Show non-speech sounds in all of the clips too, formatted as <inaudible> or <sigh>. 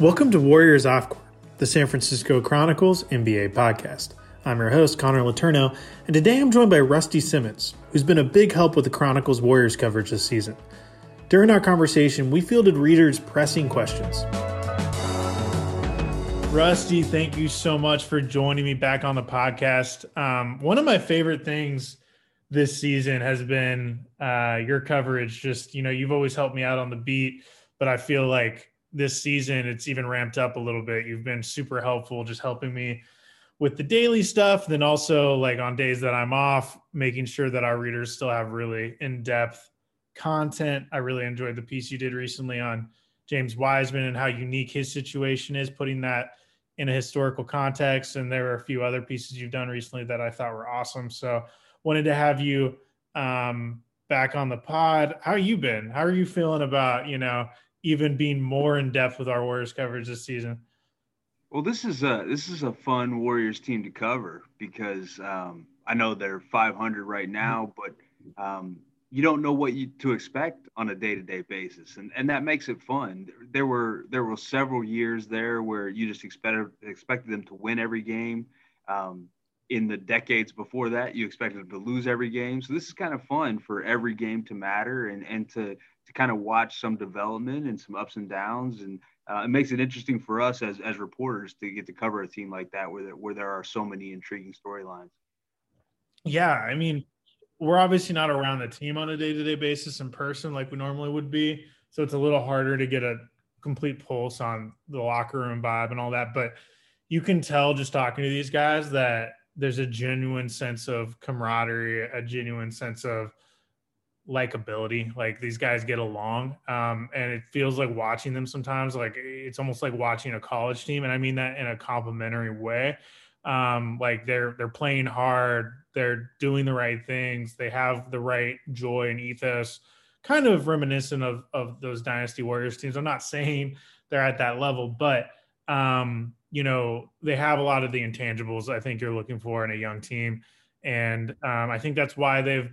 Welcome to Warriors Off Court, the San Francisco Chronicles NBA podcast. I'm your host, Connor Letourneau, and today I'm joined by Rusty Simmons, who's been a big help with the Chronicles Warriors coverage this season. During our conversation, we fielded readers' pressing questions. Rusty, thank you so much for joining me back on the podcast. Um, one of my favorite things this season has been uh, your coverage. Just, you know, you've always helped me out on the beat, but I feel like this season it's even ramped up a little bit. You've been super helpful just helping me with the daily stuff. Then also like on days that i'm off making sure that our readers still have really in-depth content. I really enjoyed the piece you did recently on james wiseman and how unique his situation is putting that in a historical context. And there are a few other pieces you've done recently that i thought were awesome. So wanted to have you um, back on the pod. How you been? How are you feeling about you know even being more in depth with our Warriors coverage this season. Well, this is a this is a fun Warriors team to cover because um, I know they're 500 right now, but um, you don't know what you to expect on a day to day basis, and and that makes it fun. There were there were several years there where you just expected expected them to win every game. Um, in the decades before that, you expected them to lose every game. So this is kind of fun for every game to matter and and to to kind of watch some development and some ups and downs. And uh, it makes it interesting for us as, as reporters to get to cover a team like that where, there, where there are so many intriguing storylines. Yeah. I mean, we're obviously not around the team on a day to day basis in person like we normally would be. So it's a little harder to get a complete pulse on the locker room vibe and all that. But you can tell just talking to these guys that there's a genuine sense of camaraderie, a genuine sense of likability. Like these guys get along, um, and it feels like watching them sometimes. Like it's almost like watching a college team, and I mean that in a complimentary way. Um, like they're they're playing hard, they're doing the right things, they have the right joy and ethos, kind of reminiscent of of those Dynasty Warriors teams. I'm not saying they're at that level, but um, you know they have a lot of the intangibles I think you're looking for in a young team. And um, I think that's why they've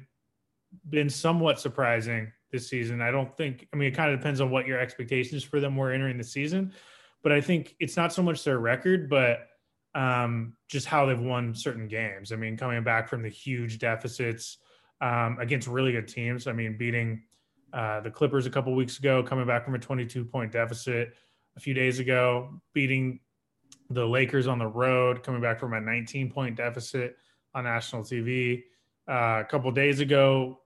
been somewhat surprising this season. I don't think, I mean, it kind of depends on what your expectations for them were entering the season, but I think it's not so much their record, but um, just how they've won certain games. I mean, coming back from the huge deficits um, against really good teams. I mean, beating uh, the Clippers a couple weeks ago, coming back from a 22 point deficit a few days ago, beating the Lakers on the road, coming back from a 19 point deficit on national TV. Uh, a couple days ago,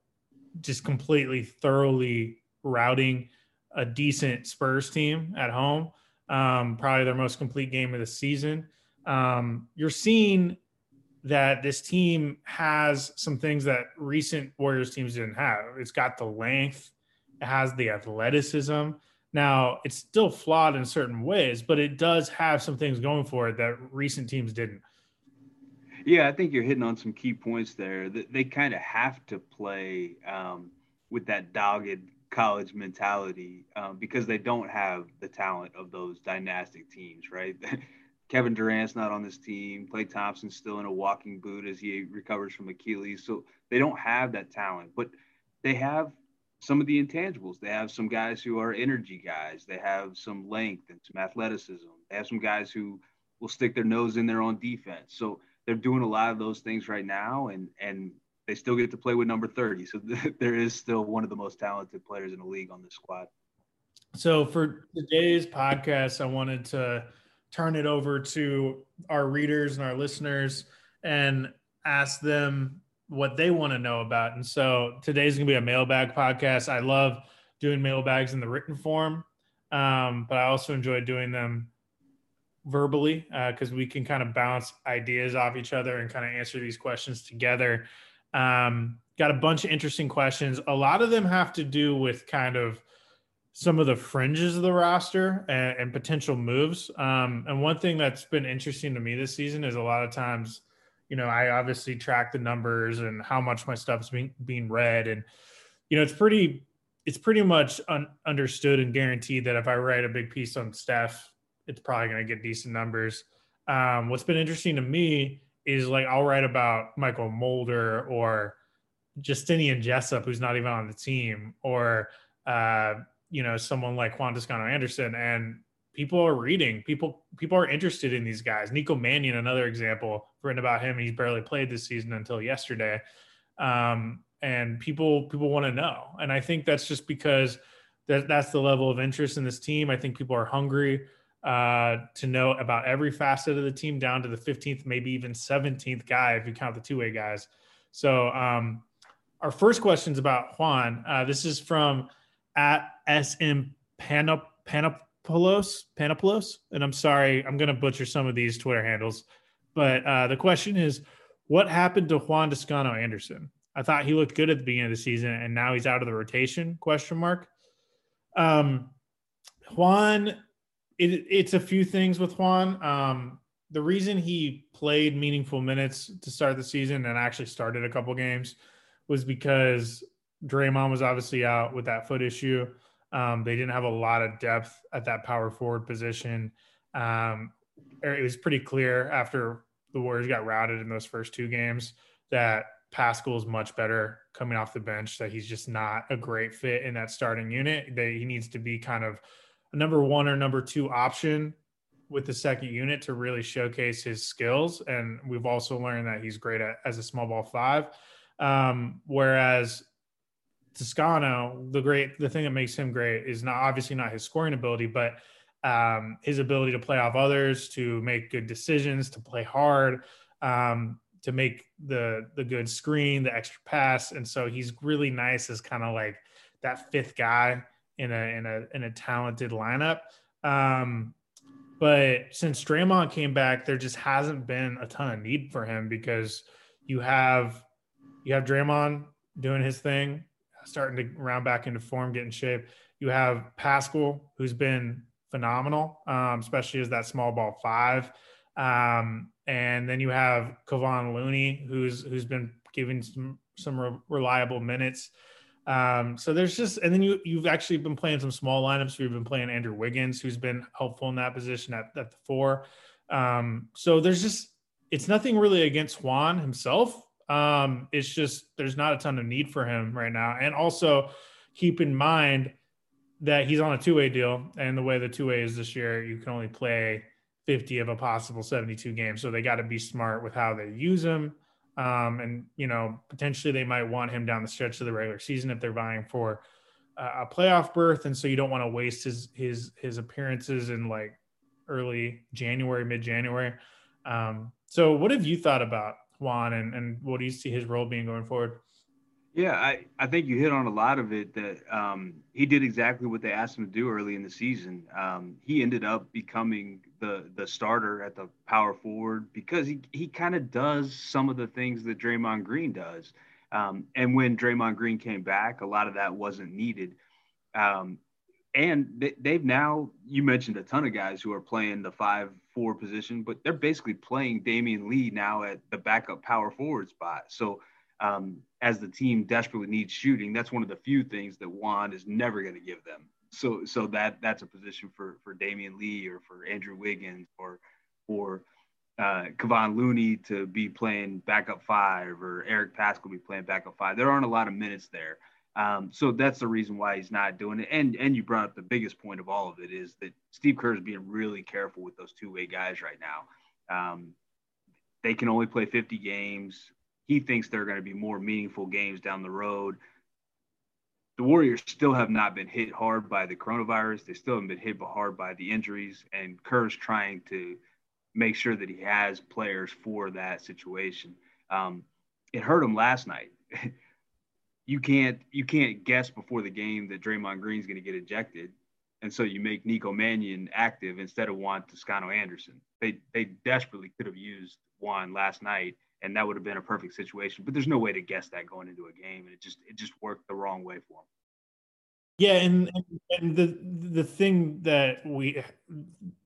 just completely thoroughly routing a decent Spurs team at home. Um, probably their most complete game of the season. Um, you're seeing that this team has some things that recent Warriors teams didn't have. It's got the length, it has the athleticism. Now, it's still flawed in certain ways, but it does have some things going for it that recent teams didn't. Yeah, I think you're hitting on some key points there. They, they kind of have to play um, with that dogged college mentality um, because they don't have the talent of those dynastic teams, right? <laughs> Kevin Durant's not on this team. Klay Thompson's still in a walking boot as he recovers from Achilles. So they don't have that talent, but they have some of the intangibles. They have some guys who are energy guys. They have some length and some athleticism. They have some guys who will stick their nose in there on defense. So they're doing a lot of those things right now, and and they still get to play with number 30. So <laughs> there is still one of the most talented players in the league on the squad. So for today's podcast, I wanted to turn it over to our readers and our listeners and ask them what they want to know about. And so today's going to be a mailbag podcast. I love doing mailbags in the written form, um, but I also enjoy doing them verbally because uh, we can kind of bounce ideas off each other and kind of answer these questions together. Um, got a bunch of interesting questions. A lot of them have to do with kind of some of the fringes of the roster and, and potential moves. Um, and one thing that's been interesting to me this season is a lot of times, you know, I obviously track the numbers and how much my stuff's being being read, and you know, it's pretty it's pretty much un- understood and guaranteed that if I write a big piece on Steph it's probably going to get decent numbers. Um, what's been interesting to me is like I'll write about Mychal Mulder or Justinian Jessup, who's not even on the team, or uh, you know someone like Juan Toscano Anderson, and people are reading. People people are interested in these guys. Nico Mannion, another example, written about him. He's barely played this season until yesterday, um, and people people want to know. And I think that's just because that that's the level of interest in this team. I think people are hungry uh, to know about every facet of the team, down to the 15th, maybe even 17th guy if you count the two way guys. So um, our first question is about Juan. Uh, this is from at SM Panop Panopoulos, Panopoulos. And I'm sorry, I'm going to butcher some of these Twitter handles. But uh, the question is, what happened to Juan Toscano Anderson? I thought he looked good at the beginning of the season, and now he's out of the rotation? Question mark. Um, Juan, it, it's a few things with Juan. Um, the reason he played meaningful minutes to start the season and actually started a couple games was because Draymond was obviously out with that foot issue. Um, they didn't have a lot of depth at that power forward position. Um, it was pretty clear after the Warriors got routed in those first two games that Paschall is much better coming off the bench. That he's just not a great fit in that starting unit. That he needs to be kind of a number one or number two option with the second unit to really showcase his skills. And we've also learned that he's great at, as a small ball five. Um, whereas Toscano, the great the thing that makes him great is not obviously not his scoring ability, but um, his ability to play off others, to make good decisions, to play hard, um, to make the the good screen, the extra pass, and so he's really nice as kind of like that fifth guy in a in a in a talented lineup. Um, but since Draymond came back, there just hasn't been a ton of need for him because you have you have Draymond doing his thing starting to round back into form, get in shape. You have Paschall, who's been phenomenal, um, especially as that small ball five. Um, and then you have Kevon Looney, who's who's been giving some some re- reliable minutes. Um, so there's just, and then you you've actually been playing some small lineups. You've been playing Andrew Wiggins, who's been helpful in that position at, at the four. Um, so there's just, it's nothing really against Juan himself. Um, it's just there's not a ton of need for him right now. And also keep in mind that he's on a two-way deal, and the way the two-way is this year, you can only play 50 of a possible 72 games. So they got to be smart with how they use him. Um, and you know, potentially they might want him down the stretch of the regular season if they're vying for a playoff berth, and so you don't want to waste his his his appearances in like early January, mid January. Um, so, what have you thought about Juan and, and what do you see his role being going forward? Yeah, I, I think you hit on a lot of it that um, he did exactly what they asked him to do early in the season. Um, he ended up becoming the the starter at the power forward because he, he kind of does some of the things that Draymond Green does. Um, and when Draymond Green came back, a lot of that wasn't needed. And they, have now, you mentioned a ton of guys who are playing the five four position, but they're basically playing Damion Lee now at the backup power forward spot. So, um, as the team desperately needs shooting, that's one of the few things that Juan is never going to give them. So, so that that's a position for for Damion Lee or for Andrew Wiggins or or uh, Kevon Looney to be playing backup five or Eric Paschall be playing backup five. There aren't a lot of minutes there. Um, so that's the reason why he's not doing it. And and you brought up the biggest point of all of it is that Steve Kerr is being really careful with those two way guys right now. Um, they can only play 50 games. He thinks they're going to be more meaningful games down the road. The Warriors still have not been hit hard by the coronavirus. They still haven't been hit hard by the injuries. And Kerr's trying to make sure that he has players for that situation. Um, it hurt him last night. <laughs> you can't you can't guess before the game that Draymond Green's going to get ejected, and so you make Nico Mannion active instead of Juan Toscano Anderson. They they desperately could have used Juan last night, and that would have been a perfect situation. But there's no way to guess that going into a game, and it just it just worked the wrong way for him. Yeah, and, and the the thing that we a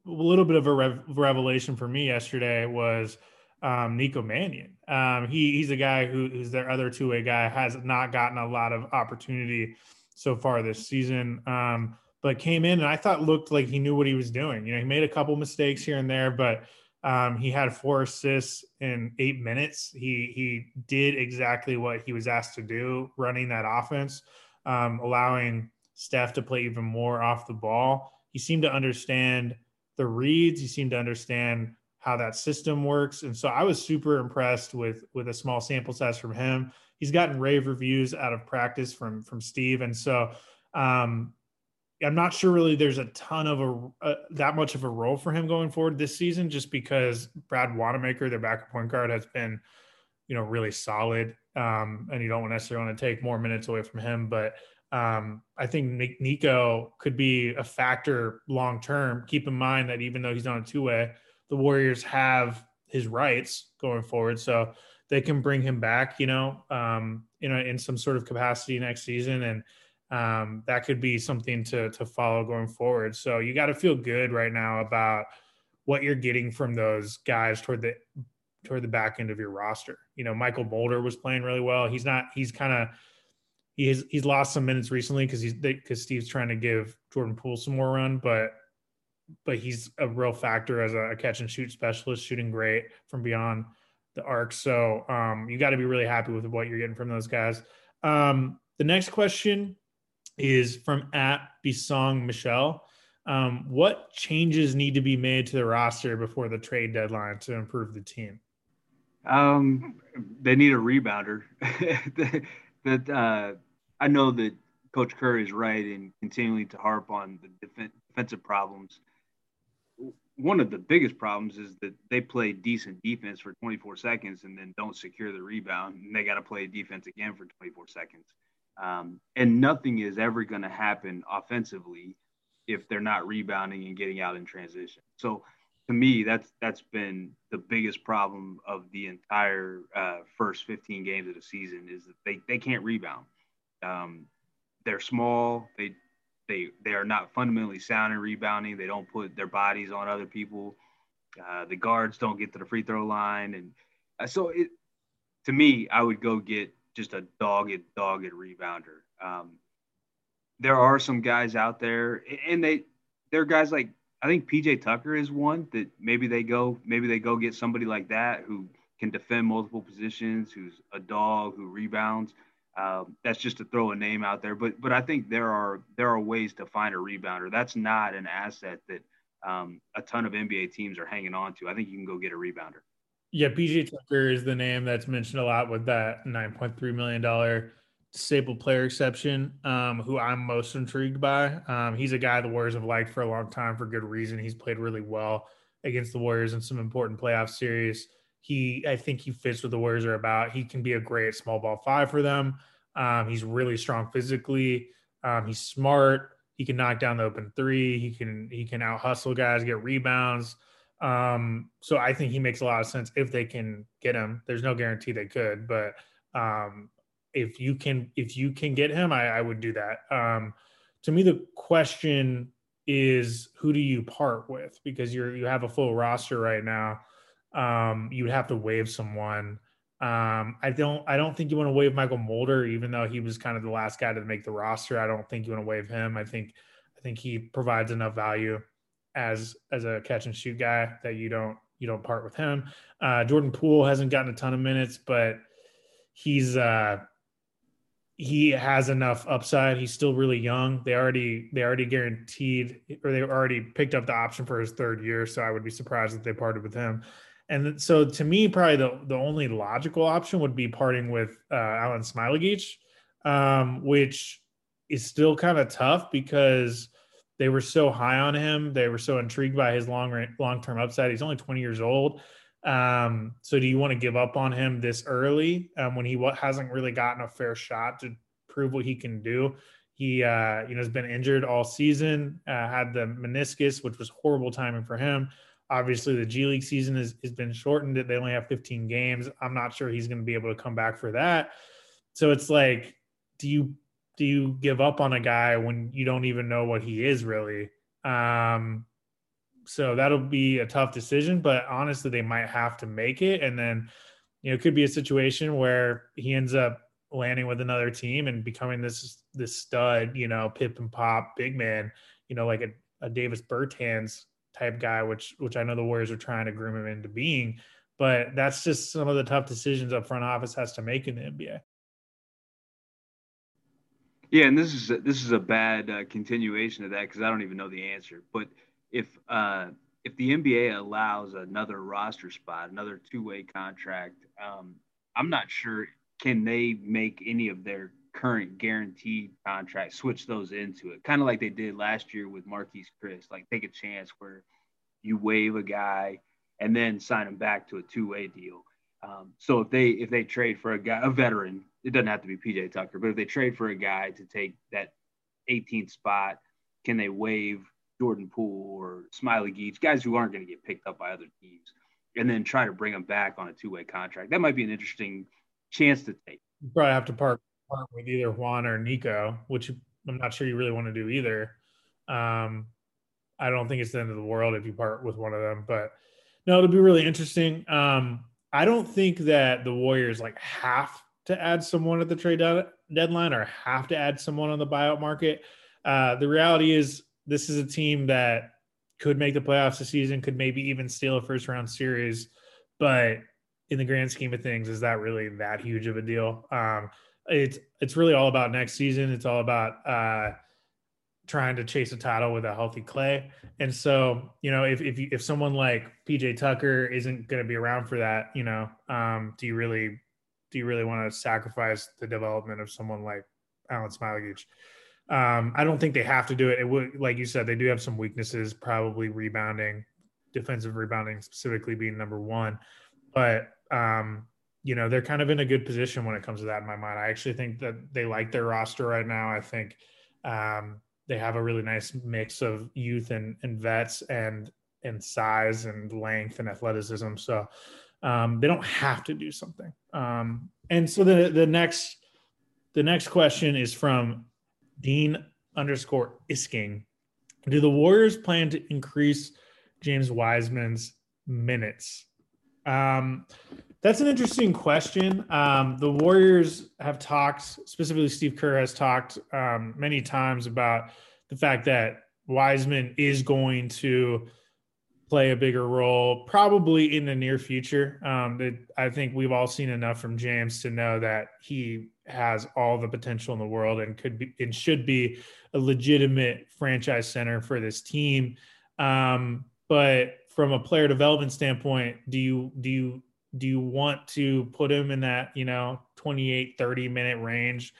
little bit of a rev, revelation for me yesterday was um, Nico Mannion. Um, he he's a guy who, who's their other two way guy has not gotten a lot of opportunity so far this season. Um, but came in and I thought looked like he knew what he was doing. You know, he made a couple mistakes here and there, but um, he had four assists in eight minutes. He he did exactly what he was asked to do, running that offense, um, allowing Steph to play even more off the ball he seemed to understand the reads. He seemed to understand how that system works. And so I was super impressed with with a small sample size from him. He's gotten rave reviews out of practice from from Steve. And so um, I'm not sure really there's a ton of a, a, that much of a role for him going forward this season, just because Brad Wanamaker, their backup point guard, has been, you know, really solid. Um, and you don't necessarily want to take more minutes away from him, but um, I think Nico could be a factor long term. Keep in mind that even though he's on a two way, the Warriors have his rights going forward, so they can bring him back. You know, um, you know, in some sort of capacity next season, and um, that could be something to to follow going forward. So you got to feel good right now about what you're getting from those guys toward the toward the back end of your roster. You know, Mychal Mulder was playing really well. He's not. He's kind of he's he's lost some minutes recently because he's because Steve's trying to give Jordan Poole some more run, but but he's a real factor as a, catch and shoot specialist, shooting great from beyond the arc. So um, you got to be really happy with what you're getting from those guys. Um, the next question is from at Bisong Michelle. Um, what changes need to be made to the roster before the trade deadline to improve the team? Um, they need a rebounder. <laughs> that uh, I know that Coach Curry is right in continuing to harp on the def- defensive problems. One of the biggest problems is that they play decent defense for 24 seconds and then don't secure the rebound, and they got to play defense again for 24 seconds. Um, and nothing is ever going to happen offensively if they're not rebounding and getting out in transition. So to me, that's that's been the biggest problem of the entire uh, first 15 games of the season is that they, they can't rebound. Um, they're small. They they they are not fundamentally sound in rebounding. They don't put their bodies on other people. Uh, the guards don't get to the free throw line, and uh, so it to me, I would go get just a dogged, dogged rebounder. Um, there are some guys out there, and they there are guys like I think PJ Tucker is one that maybe they go maybe they go get somebody like that who can defend multiple positions, who's a dog, who rebounds. Um, that's just to throw a name out there, but but I think there are there are ways to find a rebounder. That's not an asset that um, a ton of NBA teams are hanging on to. I think you can go get a rebounder. Yeah, PJ Tucker is the name that's mentioned a lot with that nine point three million dollar disabled player exception, um, who I'm most intrigued by. Um, he's a guy the Warriors have liked for a long time for good reason. He's played really well against the Warriors in some important playoff series. He, I think he fits what the Warriors are about. He can be a great small ball five for them. Um, he's really strong physically. Um, he's smart. He can knock down the open three. He can he can out hustle guys, get rebounds. Um, so I think he makes a lot of sense if they can get him. There's no guarantee they could, but um, if you can if you can get him, I, I would do that. Um, to me, the question is who do you part with because you're you have a full roster right now. Um, you would have to waive someone. Um, I don't I don't think you want to waive Mychal Mulder, even though he was kind of the last guy to make the roster. I don't think you want to waive him. I think I think he provides enough value as as a catch and shoot guy that you don't you don't part with him. Uh, Jordan Poole hasn't gotten a ton of minutes, but he's uh he has enough upside. He's still really young. They already they already guaranteed or they already picked up the option for his third year. So I would be surprised if they parted with him. And so to me, probably the, the only logical option would be parting with uh, Alen Smailagic, um, which is still kind of tough because they were so high on him. They were so intrigued by his long long term upside. He's only 20 years old. Um, so do you want to give up on him this early um, when he hasn't really gotten a fair shot to prove what he can do? He, uh, you know, has been injured all season. Uh, had the meniscus, which was horrible timing for him. Obviously, the G League season has, has been shortened. They only have 15 games. I'm not sure he's going to be able to come back for that. So it's like, do you do you give up on a guy when you don't even know what he is really? Um, so that'll be a tough decision, but honestly, they might have to make it. And then, you know, it could be a situation where he ends up landing with another team and becoming this this stud, you know, pick and pop big man, you know, like a, a Davis Bertans type guy, which which I know the Warriors are trying to groom him into being. But that's just some of the tough decisions a front office has to make in the NBA. Yeah, and this is a, this is a bad uh, continuation of that because I don't even know the answer. But if uh, if the NBA allows another roster spot, another two way contract, um, I'm not sure can they make any of their current guaranteed contract, switch those into it, kind of like they did last year with Marquese Chriss. like take a chance where you waive a guy and then sign him back to a two way deal. Um, so if they if they trade for a guy, a veteran, it doesn't have to be PJ Tucker, but if they trade for a guy to take that 18th spot, can they waive Jordan Poole or Smailagic, guys who aren't going to get picked up by other teams, and then try to bring them back on a two way contract? That might be an interesting chance to take. You probably have to part with either Juan or Nico, which I'm not sure you really want to do either. Um, I don't think it's the end of the world if you part with one of them, but no, it'll be really interesting. Um, I don't think that the Warriors like have to add someone at the trade deadline or have to add someone on the buyout market. Uh, the reality is, this is a team that could make the playoffs this season, could maybe even steal a first round series, but in the grand scheme of things, is that really that huge of a deal? Um, it's it's really all about next season. It's all about uh, trying to chase a title with a healthy Klay. And so, you know, if if you, if someone like PJ Tucker isn't going to be around for that, you know, um, do you really do you really want to sacrifice the development of someone like Alen Smailagic? Um, I don't think they have to do it. It would, like you said, they do have some weaknesses, probably rebounding, defensive rebounding specifically being number one. But um, you know, they're kind of in a good position when it comes to that in my mind. I actually think that they like their roster right now. I think um, they have a really nice mix of youth and, and vets and and size and length and athleticism. So um, they don't have to do something. Um, and so the the next the next question is from Dean underscore Isking. Do the Warriors plan to increase James Wiseman's minutes? Um, that's an interesting question. Um, the Warriors have talked, specifically Steve Kerr has talked um, many times about the fact that Wiseman is going to play a bigger role, probably in the near future. Um, it, I think we've all seen enough from James to know that he has all the potential in the world and could be and should be a legitimate franchise center for this team. Um, but from a player development standpoint, do you do you do you want to put him in that, you know, 28, 30 minute range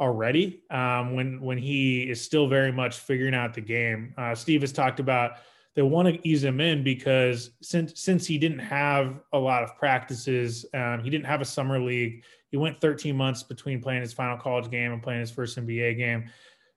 already um, when when he is still very much figuring out the game? Uh, Steve has talked about they want to ease him in because since since he didn't have a lot of practices, um, he didn't have a summer league. He went 13 months between playing his final college game and playing his first NBA game.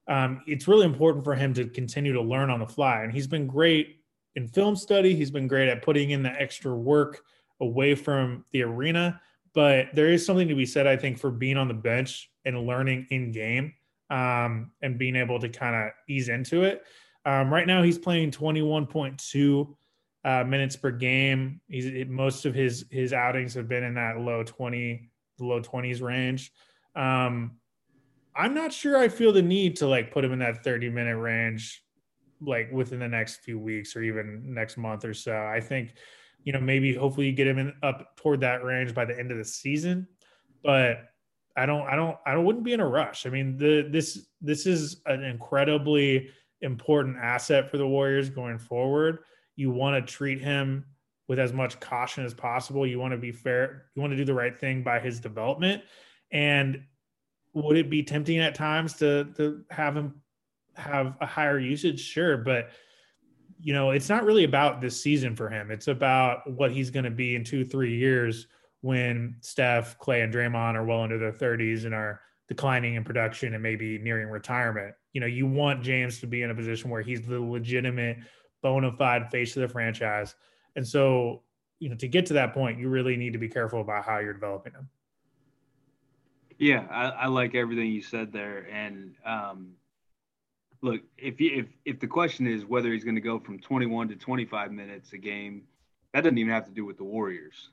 Um, it's really important for him to continue to learn on the fly, and he's been great in film study. He's been great at putting in the extra work away from the arena. But there is something to be said, I think, for being on the bench and learning in game um, and being able to kind of ease into it. Um, right now, he's playing 21.2 uh, minutes per game. He's it, most of his his outings have been in that low 20, low 20s range. Um, I'm not sure I feel the need to like put him in that 30 minute range, like within the next few weeks or even next month or so. I think you know, maybe hopefully you get him in, up toward that range by the end of the season. But I don't, I don't, I wouldn't be in a rush. I mean, the this this is an incredibly important asset for the Warriors going forward. You want to treat him with as much caution as possible. You want to be fair. You want to do the right thing by his development. And would it be tempting at times to to have him have a higher usage? Sure, but you know, it's not really about this season for him. It's about what he's going to be in two, three years when Steph, Klay, and Draymond are well into their 30s and are declining in production and maybe nearing retirement. You know, you want James to be in a position where he's the legitimate, bona fide face of the franchise. And so, you know, to get to that point, you really need to be careful about how you're developing him. Yeah, I, I like everything you said there. And um, look, if you, if if the question is whether he's going to go from 21 to 25 minutes a game, that doesn't even have to do with the Warriors.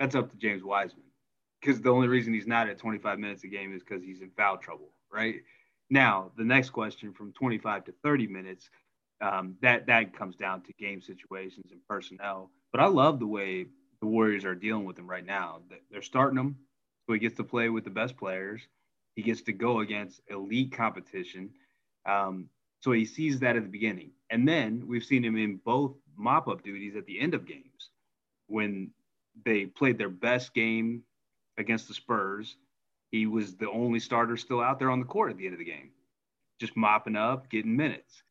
That's up to James Wiseman, because the only reason he's not at 25 minutes a game is because he's in foul trouble, right? Now, the next question from 25 to 30 minutes, um, that that comes down to game situations and personnel. But I love the way the Warriors are dealing with him right now. They're starting him, so he gets to play with the best players He gets to go against elite competition. Um, so he sees that at the beginning. And then we've seen him in both mop up duties at the end of games when they played their best game against the Spurs. He was the only starter still out there on the court at the end of the game, just mopping up, getting minutes.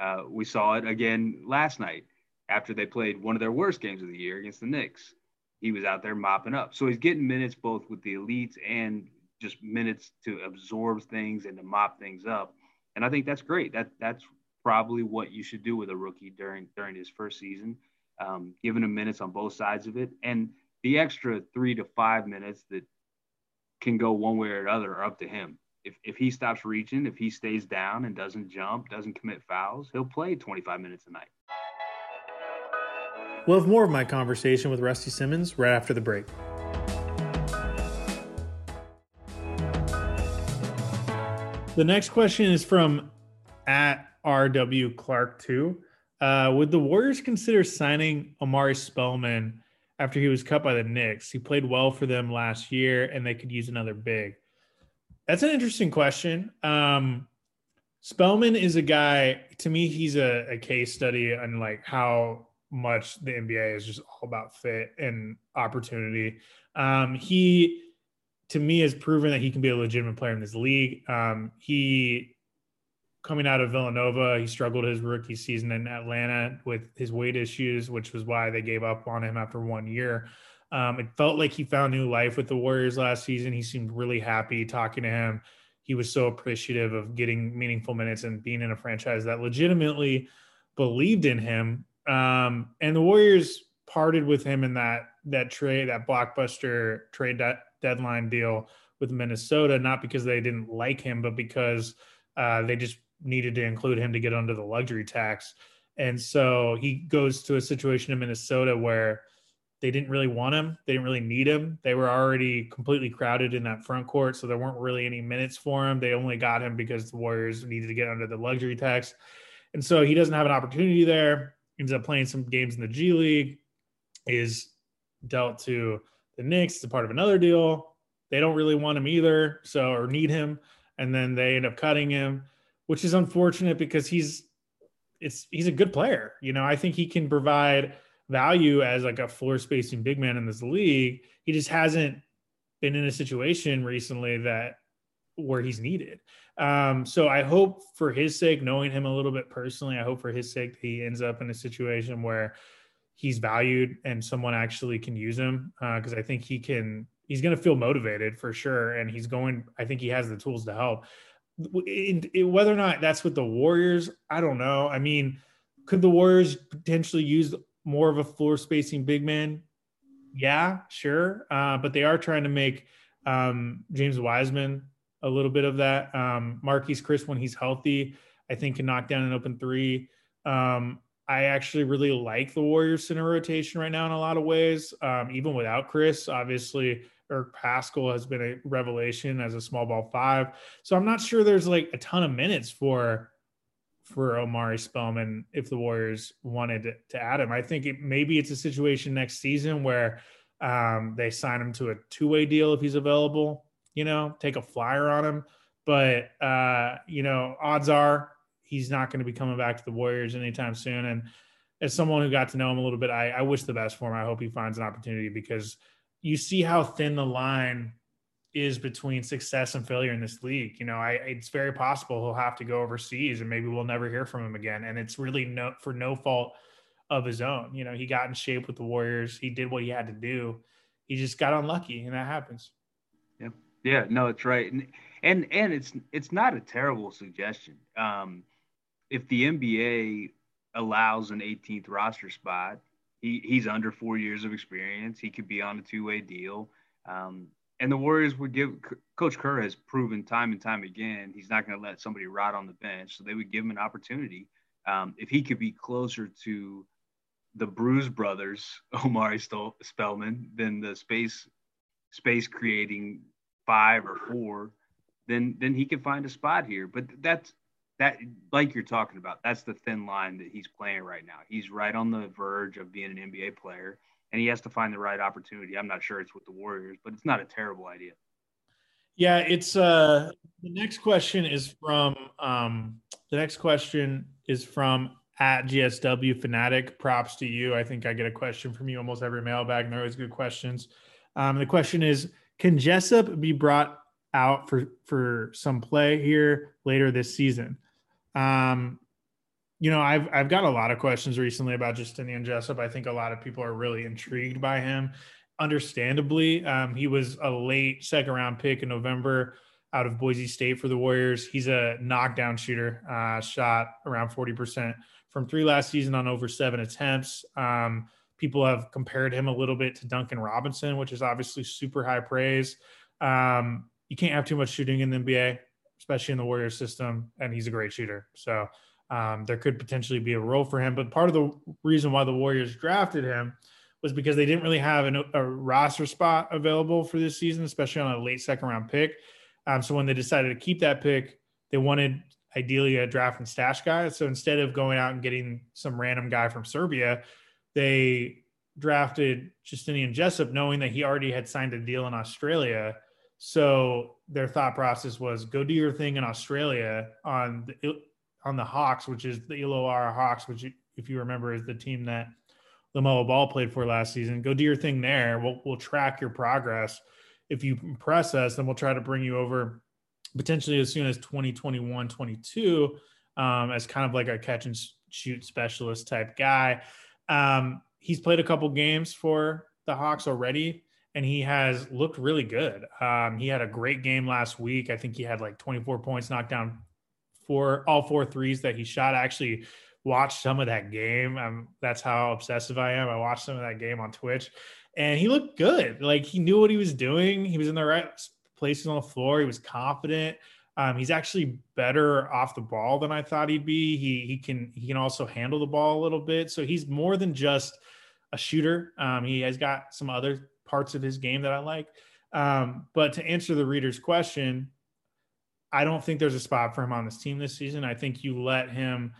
Uh, we saw it again last night after they played one of their worst games of the year against the Knicks. He was out there mopping up. So he's getting minutes both with the elites and just minutes to absorb things and to mop things up. And I think that's great. That that's probably what you should do with a rookie during during his first season, um, giving him minutes on both sides of it, and the extra three to five minutes that can go one way or another are up to him. If if he stops reaching, if he stays down and doesn't jump, doesn't commit fouls, he'll play 25 minutes a night. We'll have more of my conversation with Rusty Simmons right after the break. The next question is from at RW Clark 2. Uh, would the Warriors consider signing Omari Spellman after he was cut by the Knicks? He played well for them last year and they could use another big. That's an interesting question. Um, Spellman is a guy, to me, he's a, a case study on like how much the NBA is just all about fit and opportunity. Um, he, to me, has proven that he can be a legitimate player in this league. Um, he coming out of Villanova, he struggled his rookie season in Atlanta with his weight issues, which was why they gave up on him after one year. Um, it felt like he found new life with the Warriors last season. He seemed really happy talking to him. He was so appreciative of getting meaningful minutes and being in a franchise that legitimately believed in him. Um, and the Warriors parted with him in that that trade, that blockbuster trade de- deadline deal with Minnesota, not because they didn't like him, but because uh, they just needed to include him to get under the luxury tax. And so he goes to a situation in Minnesota where they didn't really want him. They didn't really need him. They were already completely crowded in that front court. So there weren't really any minutes for him. They only got him because the Warriors needed to get under the luxury tax. And so he doesn't have an opportunity there. Ends up playing some games in the G League, is dealt to the Knicks. It's a part of another deal. They don't really want him either, so or need him. And then they end up cutting him which is unfortunate because he's it's he's a good player. You know, I think he can provide value as like a floor spacing big man in this league. He just hasn't been in a situation recently that where he's needed. Um, so I hope for his sake, knowing him a little bit personally, I hope for his sake that he ends up in a situation where he's valued and someone actually can use him because uh, I think he can. He's going to feel motivated for sure, and he's going. I think he has the tools to help in, in, whether or not that's with the Warriors, I don't know. I mean, could the Warriors potentially use more of a floor spacing big man? Yeah, sure. Uh, but they are trying to make um, James Wiseman a little bit of that. Um, Marquese Chriss, when he's healthy, I think can knock down an open three. Um, I actually really like the Warriors center rotation right now in a lot of ways, um, even without Chriss. Obviously, Eric Paschall has been a revelation as a small ball five. So I'm not sure there's like a ton of minutes for for Omari Spellman if the Warriors wanted to add him. I think it, maybe it's a situation next season where um, they sign him to a two way deal if he's available. You know, take a flyer on him. But uh, you know, odds are he's not going to be coming back to the Warriors anytime soon. And as someone who got to know him a little bit, I, I wish the best for him. I hope he finds an opportunity because you see how thin the line is between success and failure in this league. You know, I it's very possible he'll have to go overseas and maybe we'll never hear from him again. And it's really no for no fault of his own. You know, he got in shape with the Warriors. He did what he had to do. He just got unlucky, and that happens. Yeah, yeah, no, it's right, and and and it's it's not a terrible suggestion. Um, if the NBA allows an 18th roster spot, he, he's under four years of experience. He could be on a two way deal. Um, and the Warriors would give Coach Kerr has proven time and time again he's not going to let somebody rot on the bench. So they would give him an opportunity um, if he could be closer to the Bruise Brothers, <laughs> Omari Spellman, than the space space creating five or four, then then he could find a spot here. But that's that like you're talking about that's the thin line that he's playing right now he's right on the verge of being an nba player and he has to find the right opportunity i'm not sure it's with the warriors but it's not a terrible idea Yeah, it's uh the next question is from um the next question is from at GSW Fanatic. Props to you. I think I get a question from you almost every mailbag, and they're always good questions. Um, the question is Can Jessup be brought out for, for some play here later this season? Um, you know, I've I've got a lot of questions recently about Justinian Jessup. I think a lot of people are really intrigued by him. Understandably, um, he was a late second round pick in November out of Boise State for the Warriors. He's a knockdown shooter, uh, shot around 40% from three last season on over seven attempts. Um, people have compared him a little bit to Duncan Robinson, which is obviously super high praise. Um, you can't have too much shooting in the NBA, especially in the Warriors system, and he's a great shooter. So um, there could potentially be a role for him. But part of the reason why the Warriors drafted him was because they didn't really have an, a roster spot available for this season, especially on a late second round pick. Um, so when they decided to keep that pick, they wanted ideally a draft and stash guy. So instead of going out and getting some random guy from Serbia, they drafted Justinian Jessup, knowing that he already had signed a deal in Australia. So their thought process was go do your thing in Australia on the on the Hawks, which is the Illawarra Hawks, which if you remember is the team that LaMelo Ball played for last season. Go do your thing there. We'll we'll track your progress. If you impress us, then we'll try to bring you over potentially as soon as 2021, 22 um, as kind of like a catch and shoot specialist type guy. Um, he's played a couple games for the Hawks already, and he has looked really good. Um, he had a great game last week. I think he had like 24 points, knocked down four, all four threes that he shot. I actually watched some of that game. That's how obsessive I am. I watched some of that game on Twitch, and he looked good. Like he knew what he was doing. He was in the right places on the floor. He was confident. Um, he's actually better off the ball than I thought he'd be. He he can he can also handle the ball a little bit. So he's more than just a shooter. Um, he has got some other parts of his game that I like. Um, but to answer the reader's question, I don't think there's a spot for him on this team this season. I think you let him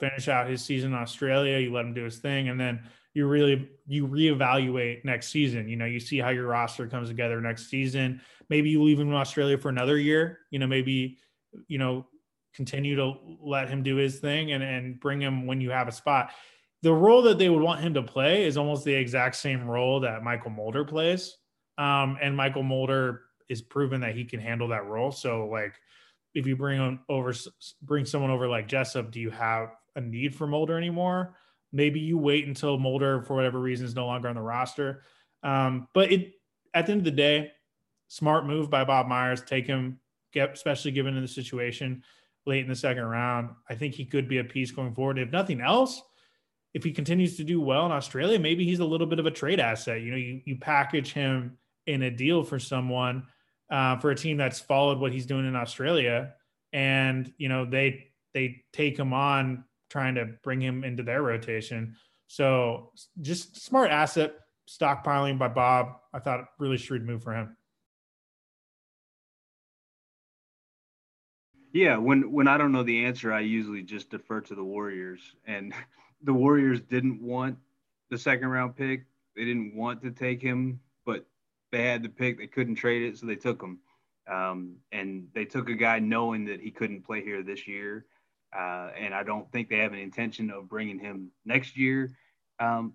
finish out his season in Australia, you let him do his thing, and then you really you reevaluate next season. You know, you see how your roster comes together next season. Maybe you leave him in Australia for another year. You know, maybe you know continue to let him do his thing and and bring him when you have a spot. The role that they would want him to play is almost the exact same role that Mychal Mulder plays. Um, and Mychal Mulder is proven that he can handle that role. So like if you bring on over bring someone over like Jessup, do you have a need for Mulder anymore? Maybe you wait until Mulder, for whatever reason, is no longer on the roster. Um, but it at the end of the day, smart move by Bob Myers. Take him, get especially given in the situation late in the second round. I think he could be a piece going forward. If nothing else, if he continues to do well in Australia, maybe he's a little bit of a trade asset. You know, you you package him in a deal for someone uh, for a team that's followed what he's doing in Australia, and you know they they take him on trying to bring him into their rotation. So just smart asset stockpiling by Bob. I thought really shrewd move for him. Yeah, when when I don't know the answer, I usually just defer to the Warriors. And <laughs> the Warriors didn't want the second round pick. They didn't want to take him, but they had the pick. They couldn't trade it, so they took him. Um, and they took a guy knowing that he couldn't play here this year. Uh, and I don't think they have an intention of bringing him next year. Um,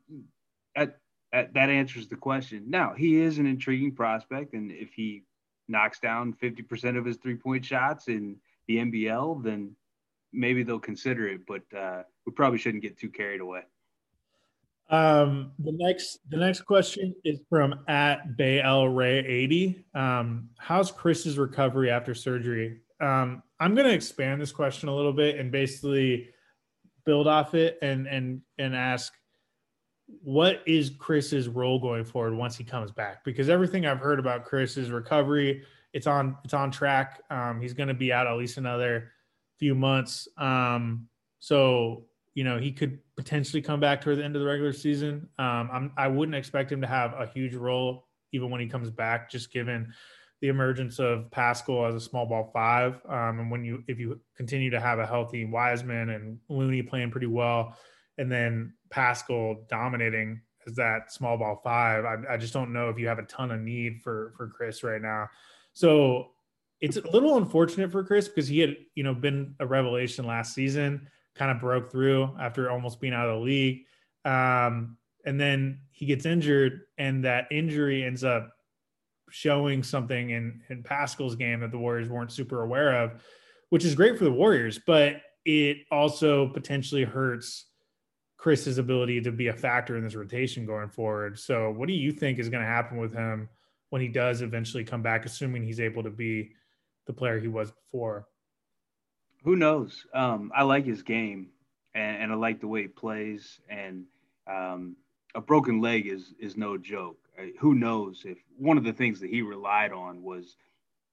at, at, that answers the question. Now, he is an intriguing prospect, and if he knocks down 50% of his three point shots in the NBL, then maybe they'll consider it, but uh, we probably shouldn't get too carried away. Um, the next the next question is from at Bay L Ray 80. Um, how's Chriss's recovery after surgery? Um, I'm going to expand this question a little bit and basically build off it and and and ask what is Chriss's role going forward once he comes back? Because everything I've heard about Chriss's recovery, it's on it's on track. Um, he's going to be out at least another few months. Um, so you know he could potentially come back toward the end of the regular season. Um, I'm I wouldn't expect him to have a huge role even when he comes back, just given the emergence of Paschall as a small ball five. Um, and when you if you continue to have a healthy Wiseman and Looney playing pretty well, and then Paschall dominating as that small ball five, I, I just don't know if you have a ton of need for for Chriss right now. So it's a little unfortunate for Chriss because he had, you know, been a revelation last season, kind of broke through after almost being out of the league. Um, and then he gets injured, and that injury ends up showing something in, in Paschall's game that the Warriors weren't super aware of, which is great for the Warriors, but it also potentially hurts Chriss's ability to be a factor in this rotation going forward. So, what do you think is going to happen with him when he does eventually come back, assuming he's able to be the player he was before? Who knows? Um, I like his game, and, and, I like the way he plays. And um, a broken leg is is no joke. Who knows if one of the things that he relied on was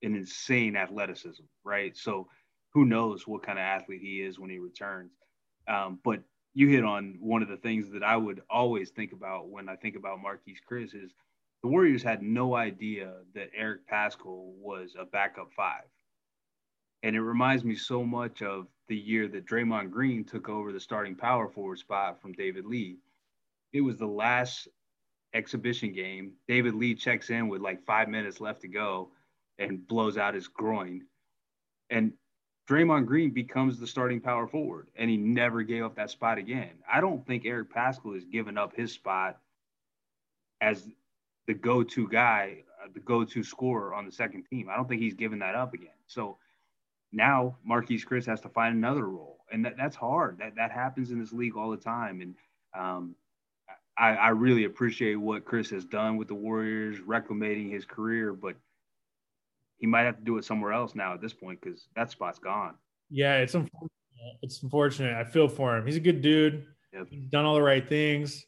an insane athleticism, right? So who knows what kind of athlete he is when he returns. Um, but you hit on one of the things that I would always think about when I think about Marquese Chriss is the Warriors had no idea that Eric Paschall was a backup five. And it reminds me so much of the year that Draymond Green took over the starting power forward spot from David Lee. It was the last exhibition game. David Lee checks in with like five minutes left to go and blows out his groin. And Draymond Green becomes the starting power forward, and he never gave up that spot again. I don't think Eric Paschall has given up his spot as the go-to guy, uh, the go-to scorer on the second team. I don't think he's given that up again. So now Marquese Chriss has to find another role, and that, that's hard. That that happens in this league all the time, and um, I, I really appreciate what Chriss has done with the Warriors, reclamating his career, but he might have to do it somewhere else now at this point because that spot's gone. Yeah, it's unfortunate. It's unfortunate. I feel for him. He's a good dude. Yep. He's done all the right things,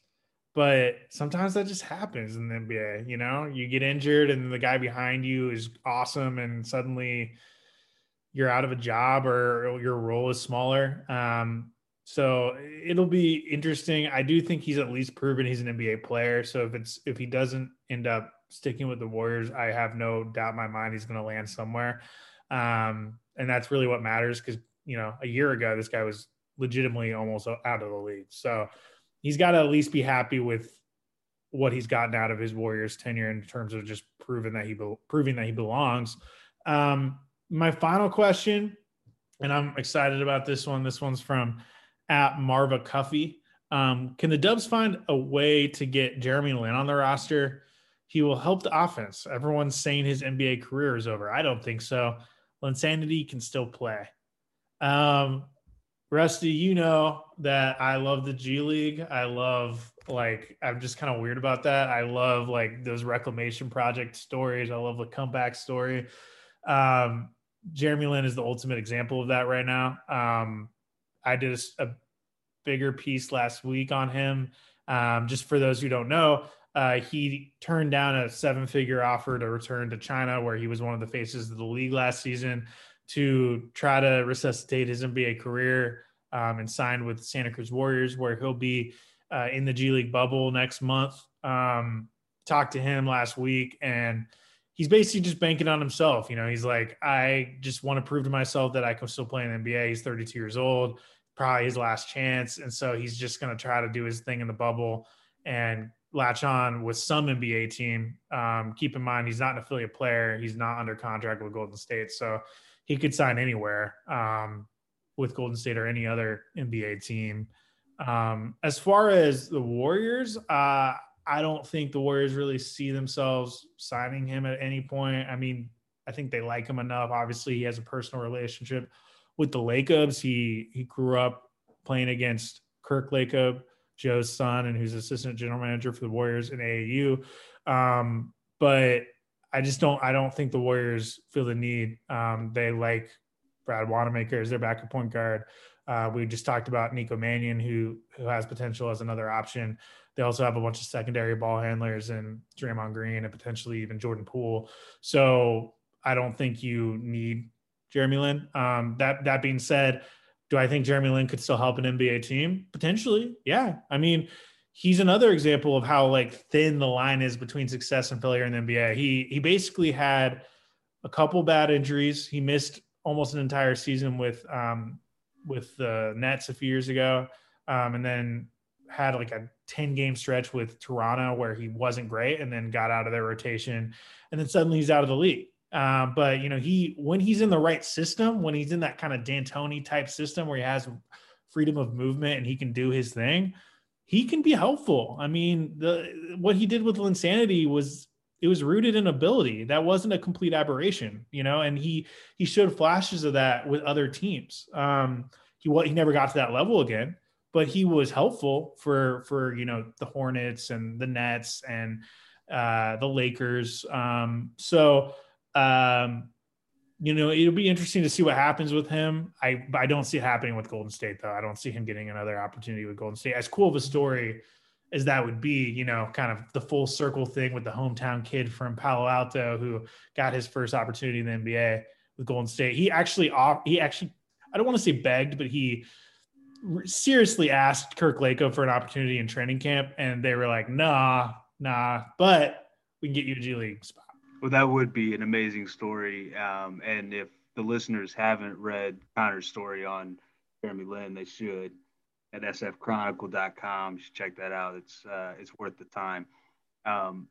but sometimes that just happens in the NBA. You know, you get injured and the guy behind you is awesome, and suddenly you're out of a job or your role is smaller. Um, so it'll be interesting. I do think he's at least proven he's an NBA player. So if it's if he doesn't end up sticking with the Warriors, I have no doubt in my mind he's going to land somewhere. Um, and that's really what matters because, you know, a year ago, this guy was legitimately almost out of the league. So he's got to at least be happy with what he's gotten out of his Warriors tenure in terms of just proving that he be- proving that he belongs. Um, my final question, and I'm excited about this one. This one's from at Marva Cuffy. Um, can the Dubs find a way to get Jeremy Lin on the roster? he will help the offense. Everyone's saying his NBA career is over. I don't think so. Linsanity can still play. Um, Rusty, you know that I love the G League. I love like I'm just kind of weird about that. I love like those reclamation project stories. I love the comeback story. Um, Jeremy Lin is the ultimate example of that right now. Um, I did a, a bigger piece last week on him. Um, just for those who don't know, uh, he turned down a seven figure offer to return to China, where he was one of the faces of the league last season, to try to resuscitate his NBA career um, and signed with Santa Cruz Warriors, where he'll be uh, in the G League bubble next month. Um, talked to him last week, and he's basically just banking on himself. You know, he's like, I just want to prove to myself that I can still play in the NBA. He's 32 years old, probably his last chance. And so he's just going to try to do his thing in the bubble and latch on with some NBA team. Um, keep in mind, he's not an affiliate player. He's not under contract with Golden State. So he could sign anywhere um, with Golden State or any other NBA team. Um, as far as the Warriors, uh, I don't think the Warriors really see themselves signing him at any point. I mean, I think they like him enough. Obviously, he has a personal relationship with the Lacobs. He he grew up playing against Kirk Lacob. Joe's son and who's assistant general manager for the Warriors in AAU. Um, but I just don't I don't think the Warriors feel the need. Um, they like Brad Wanamaker as their backup point guard. Uh, we just talked about Nico Mannion, who who has potential as another option. They also have a bunch of secondary ball handlers and Draymond Green and potentially even Jordan Poole. So I don't think you need Jeremy Lin. Um, that that being said, do I think Jeremy Lin could still help an NBA team? Potentially, yeah. I mean, he's another example of how like thin the line is between success and failure in the NBA. He he basically had a couple bad injuries. He missed almost an entire season with um, with the Nets a few years ago, um, and then had like a 10 game stretch with Toronto where he wasn't great and then got out of their rotation and then suddenly he's out of the league Uh, but you know, he when he's in the right system, when he's in that kind of D'Antoni type system where he has freedom of movement and he can do his thing, he can be helpful. I mean, the what he did with Linsanity was it was rooted in ability. That wasn't a complete aberration, you know, and he he showed flashes of that with other teams. Um, he what he never got to that level again, but he was helpful for for you know the Hornets and the Nets and uh, the Lakers. Um, so um, you know, it'll be interesting to see what happens with him. I I don't see it happening with Golden State though. I don't see him getting another opportunity with Golden State. As cool of a story as that would be, you know, kind of the full circle thing with the hometown kid from Palo Alto who got his first opportunity in the NBA with Golden State. He actually off. he actually I don't want to say begged, but he seriously asked Kirk Lacob for an opportunity in training camp, and they were like, "Nah, nah," but we can get you a G League spot. Well, that would be an amazing story. Um, and if the listeners haven't read Connor's story on Jeremy Lin, they should at sfchronicle.com. You should check that out. It's uh, it's worth the time. Um,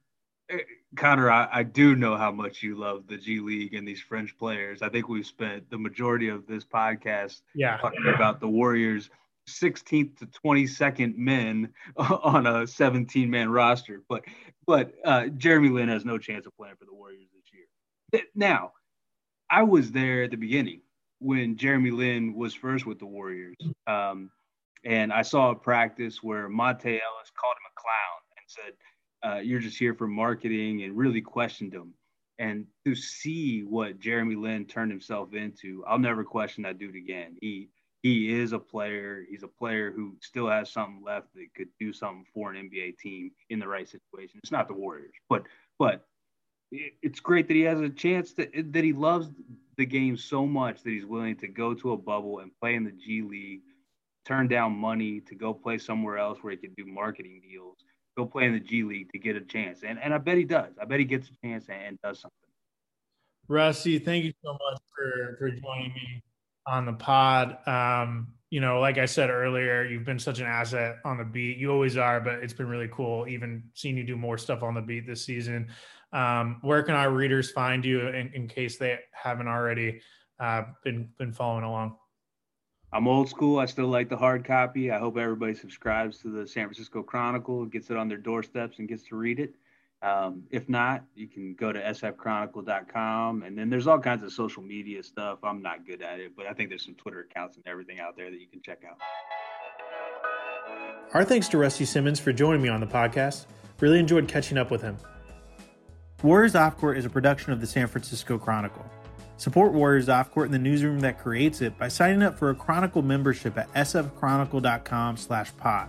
eh, Connor, I, I, do know how much you love the G League and these French players. I think we've spent the majority of this podcast yeah. talking about the Warriors 16th to 22nd men <laughs> on a 17 man roster. But but uh, Jeremy Lin has no chance of playing for the Warriors this year. Now, I was there at the beginning when Jeremy Lin was first with the Warriors. Um, and I saw a practice where Monta Ellis called him a clown and said, uh, You're just here for marketing, and really questioned him. And to see what Jeremy Lin turned himself into, I'll never question that dude again. He he is a player. He's a player who still has something left that could do something for an NBA team in the right situation. It's not the Warriors, but but it's great that he has a chance to, that he loves the game so much that he's willing to go to a bubble and play in the G League, turn down money to go play somewhere else where he can do marketing deals, go play in the G League to get a chance. And and I bet he does. I bet he gets a chance and does something. Rusty, thank you so much for for joining me on the pod. Um, you know, like I said earlier, you've been such an asset on the beat. You always are, but it's been really cool even seeing you do more stuff on the beat this season. Um, where can our readers find you in, in case they haven't already uh, been been following along? I'm old school. I still like the hard copy. I hope everybody subscribes to the San Francisco Chronicle, gets it on their doorsteps, and gets to read it. Um, if not, you can go to sfchronicle.com and then there's all kinds of social media stuff. I'm not good at it, but I think there's some Twitter accounts and everything out there that you can check out. Our thanks to Rusty Simmons for joining me on the podcast. Really enjoyed catching up with him. Warriors Off Court is a production of the San Francisco Chronicle. Support Warriors Off Court in the newsroom that creates it by signing up for a Chronicle membership at sfchronicle.com slash pod.